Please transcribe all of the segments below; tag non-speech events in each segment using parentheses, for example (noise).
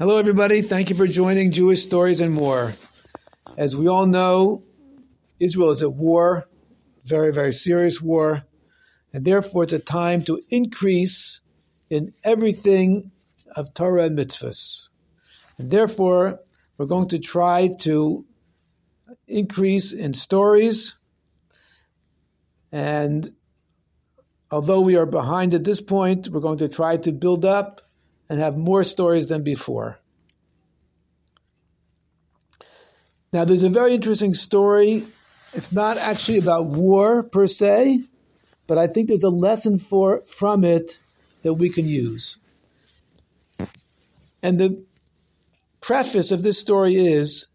Hello, everybody. Thank you for joining Jewish Stories and More. As we all know, Israel is at war, very, very serious war, and therefore it's a time to increase in everything of Torah and mitzvahs. And therefore, we're going to try to increase in stories. And although we are behind at this point, we're going to try to build up and have more stories than before. Now, there's a very interesting story. It's not actually about war per se, but I think there's a lesson for from it that we can use. And the preface of this story is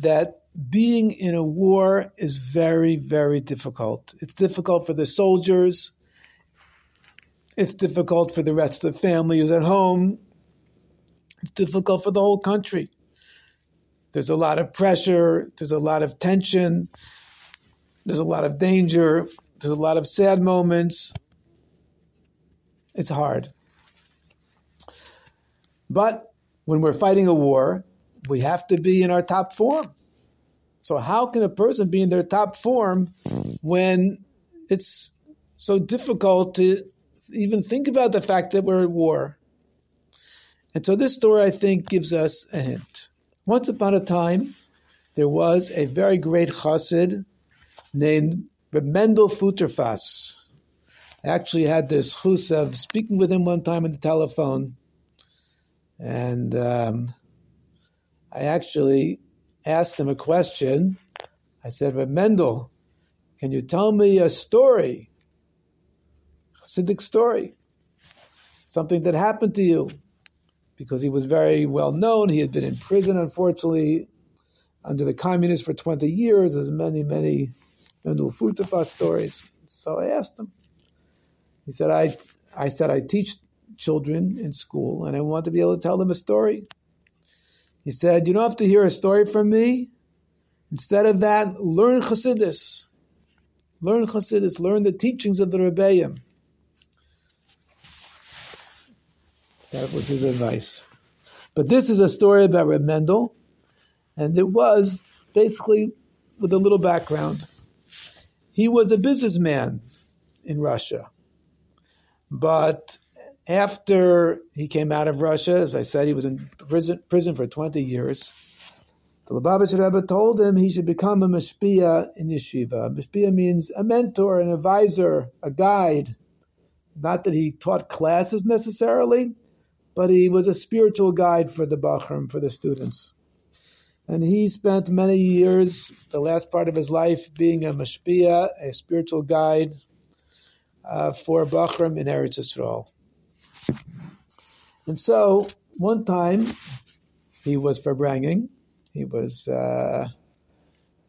that being in a war is very, very difficult. It's difficult for the soldiers. It's difficult for the rest of the family who's at home. It's difficult for the whole country. There's a lot of pressure, there's a lot of tension, there's a lot of danger, there's a lot of sad moments. It's hard. But when we're fighting a war, we have to be in our top form. So, how can a person be in their top form when it's so difficult to even think about the fact that we're at war? And so, this story, I think, gives us a hint. Once upon a time, there was a very great chassid named Mendel Futerfas. I actually had this chus of speaking with him one time on the telephone, and um, I actually asked him a question. I said, "But Mendel, can you tell me a story, Hasidic story, something that happened to you?" Because he was very well known. He had been in prison, unfortunately, under the communists for 20 years. There's many, many Mendel Futerfas stories. So I asked him. He said, I, I said, I teach children in school and I want to be able to tell them a story. He said, You don't have to hear a story from me. Instead of that, learn Chassidus. Learn Chassidus. Learn the teachings of the Rebbeim. That was his advice. But this is a story about Reb Mendel, and it was basically with a little background. He was a businessman in Russia. But after he came out of Russia, as I said, he was in prison, prison for 20 years. The Lubavitcher Rebbe told him he should become a mashpia in yeshiva. Mashpia means a mentor, an advisor, a guide. Not that he taught classes necessarily, but he was a spiritual guide for the Bochrim, for the students. And he spent many years, the last part of his life, being a mashpia, a spiritual guide uh, for Bochrim in Eretz Yisrael. And so, one time, he was Farbrengen. He was uh,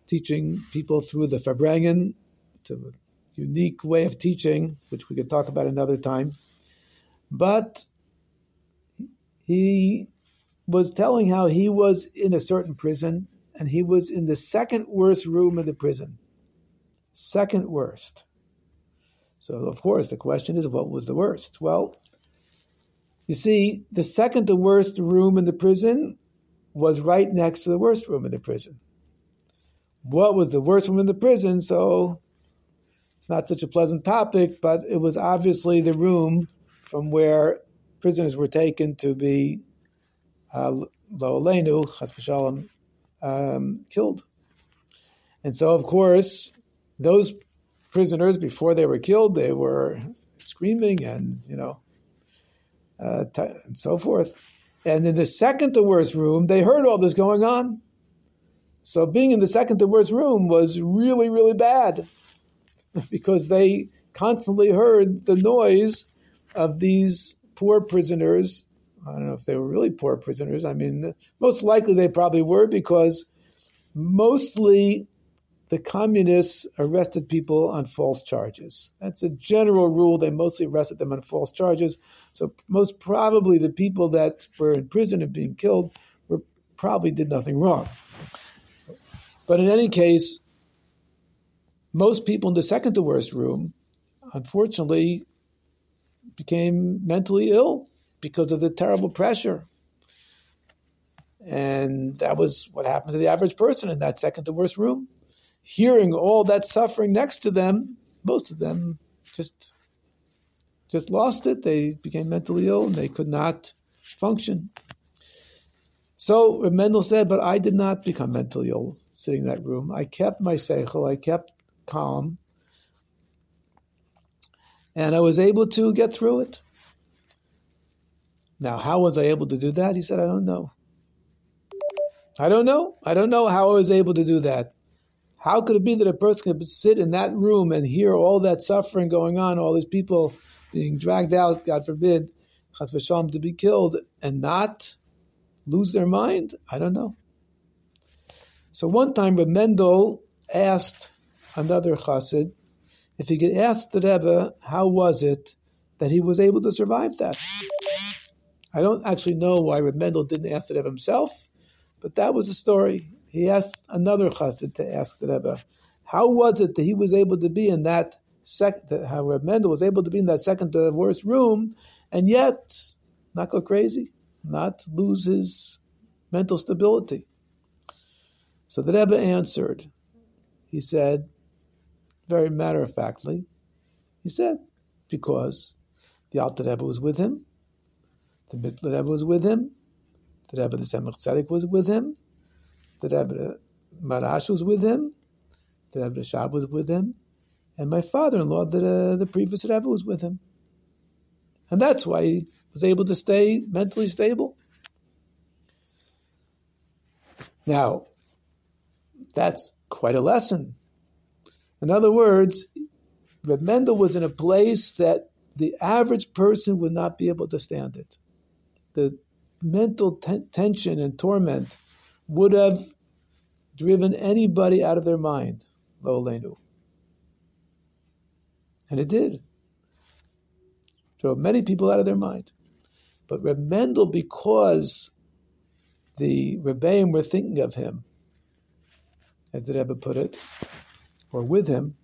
teaching people through the Farbrengen. It's a unique way of teaching, which we could talk about another time. But he was telling how he was in a certain prison and he was in the second worst room in the prison. Second worst. So, of course, the question is what was the worst? Well, you see, the second to worst room in the prison was right next to the worst room in the prison. What was the worst room in the prison? So, it's not such a pleasant topic, but it was obviously the room from where prisoners were taken to be lo aleinu, chas v'shalom, um, killed. And so, of course, those prisoners, before they were killed, they were screaming and, you know, uh, and so forth. And in the second to worst room, they heard all this going on. So being in the second to worst room was really, really bad (laughs) because they constantly heard the noise of these poor prisoners I don't know if they were really poor prisoners. I mean, most likely they probably were because mostly the communists arrested people on false charges. That's a general rule. They mostly arrested them on false charges. So most probably the people that were in prison and being killed were probably did nothing wrong. But in any case, most people in the second to worst room, unfortunately, became mentally ill because of the terrible pressure. And that was what happened to the average person in that second to worst room. Hearing all that suffering next to them, most of them just just lost it. They became mentally ill and they could not function. So Mendel said, but I did not become mentally ill sitting in that room. I kept my seichel, I kept calm, and I was able to get through it. Now, how was I able to do that? He said, I don't know. I don't know. I don't know how I was able to do that. How could it be that a person could sit in that room and hear all that suffering going on, all these people being dragged out, God forbid, to be killed, and not lose their mind? I don't know. So one time, Reb Mendel asked another chassid if he could ask the Rebbe how was it that he was able to survive that. I don't actually know why Reb Mendel didn't ask the Rebbe himself, but that was the story. He asked another chassid to ask the Rebbe, how was it that he was able to be in that second, how Reb Mendel was able to be in that second to worst room, and yet not go crazy, not lose his mental stability. So the Rebbe answered. He said, very matter of factly, he said, because the Alter Rebbe was with him, the Mittler Rebbe was with him, the Rebbe the Tzemach Tzedek was with him, the Rebbe Maharash was with him, the Rebbe Shab was with him, and my father-in-law, the, the previous Rebbe, was with him. And that's why he was able to stay mentally stable. Now, that's quite a lesson. In other words, Reb Mendel was in a place that the average person would not be able to stand it. The mental ten- tension and torment would have driven anybody out of their mind, lo lenu. And it did. Drove many people out of their mind. But Reb Mendel, because the Rebbeim were thinking of him, as the Rebbe put it, or with him,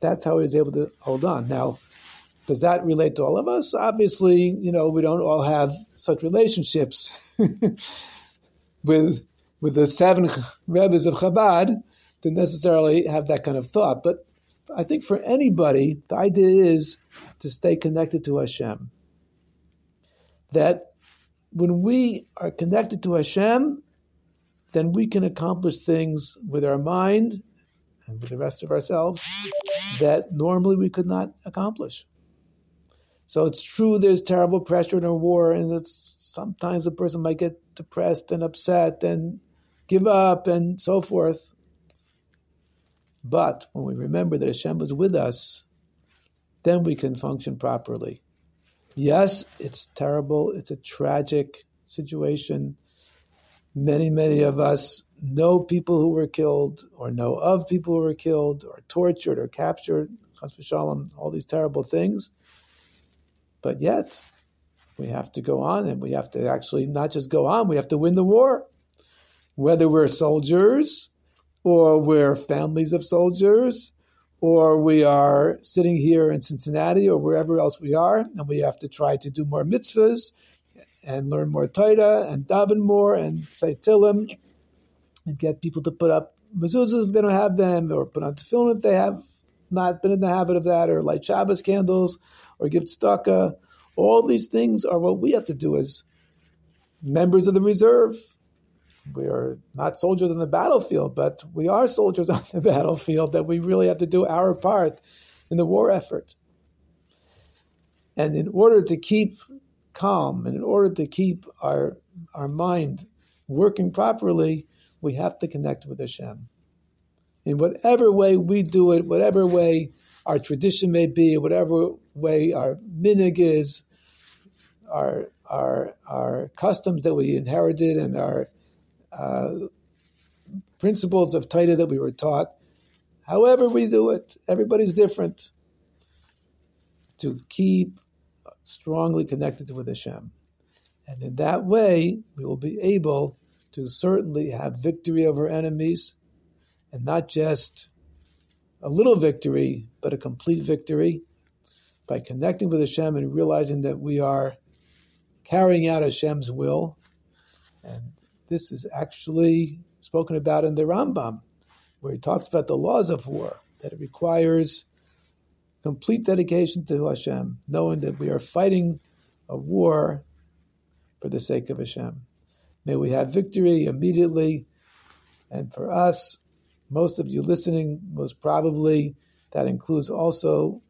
that's how he was able to hold on. Now, does that relate to all of us? Obviously, you know, we don't all have such relationships (laughs) with with the seven (laughs) Rebbe's of Chabad to necessarily have that kind of thought. But I think for anybody, the idea is to stay connected to Hashem. That when we are connected to Hashem, then we can accomplish things with our mind and with the rest of ourselves that normally we could not accomplish. So it's true there's terrible pressure in a war, and it's sometimes a person might get depressed and upset and give up and so forth. But when we remember that Hashem was with us, then we can function properly. Yes, it's terrible, it's a tragic situation. Many, many of us know people who were killed, or know of people who were killed, or tortured, or captured, shalom, all these terrible things. But yet, we have to go on and we have to actually not just go on, we have to win the war. Whether we're soldiers, or we're families of soldiers, or we are sitting here in Cincinnati or wherever else we are, and we have to try to do more mitzvahs and learn more Torah and daven more and say Tehillim and get people to put up mezuzahs if they don't have them, or put on tefillin if they have not been in the habit of that, or light Shabbos candles, or give tzedakah. All these things are what we have to do as members of the reserve. We are not soldiers on the battlefield, but we are soldiers (laughs) on the battlefield that we really have to do our part in the war effort. And in order to keep calm and in order to keep our, our mind working properly, we have to connect with Hashem. In whatever way we do it, whatever way our tradition may be, whatever way our minhag is, our our our customs that we inherited and our uh, principles of Torah that we were taught. However we do it, everybody's different. To keep strongly connected with Hashem, and in that way we will be able to certainly have victory over enemies, and not just a little victory, but a complete victory by connecting with Hashem and realizing that we are carrying out Hashem's will. And this is actually spoken about in the Rambam, where he talks about the laws of war, that it requires complete dedication to Hashem, knowing that we are fighting a war for the sake of Hashem. May we have victory immediately. And for us, most of you listening, most probably that includes also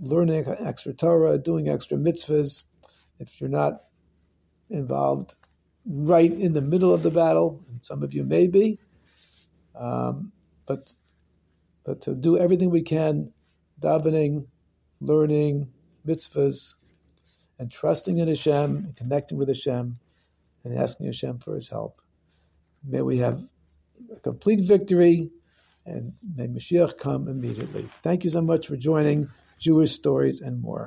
learning extra Torah, doing extra mitzvahs. If you're not involved right in the middle of the battle, and some of you may be, um, but but to do everything we can, davening, learning mitzvahs, and trusting in Hashem, and connecting with Hashem, and asking Hashem for His help. May we have a complete victory, and may Mashiach come immediately. Thank you so much for joining Jewish Stories and More.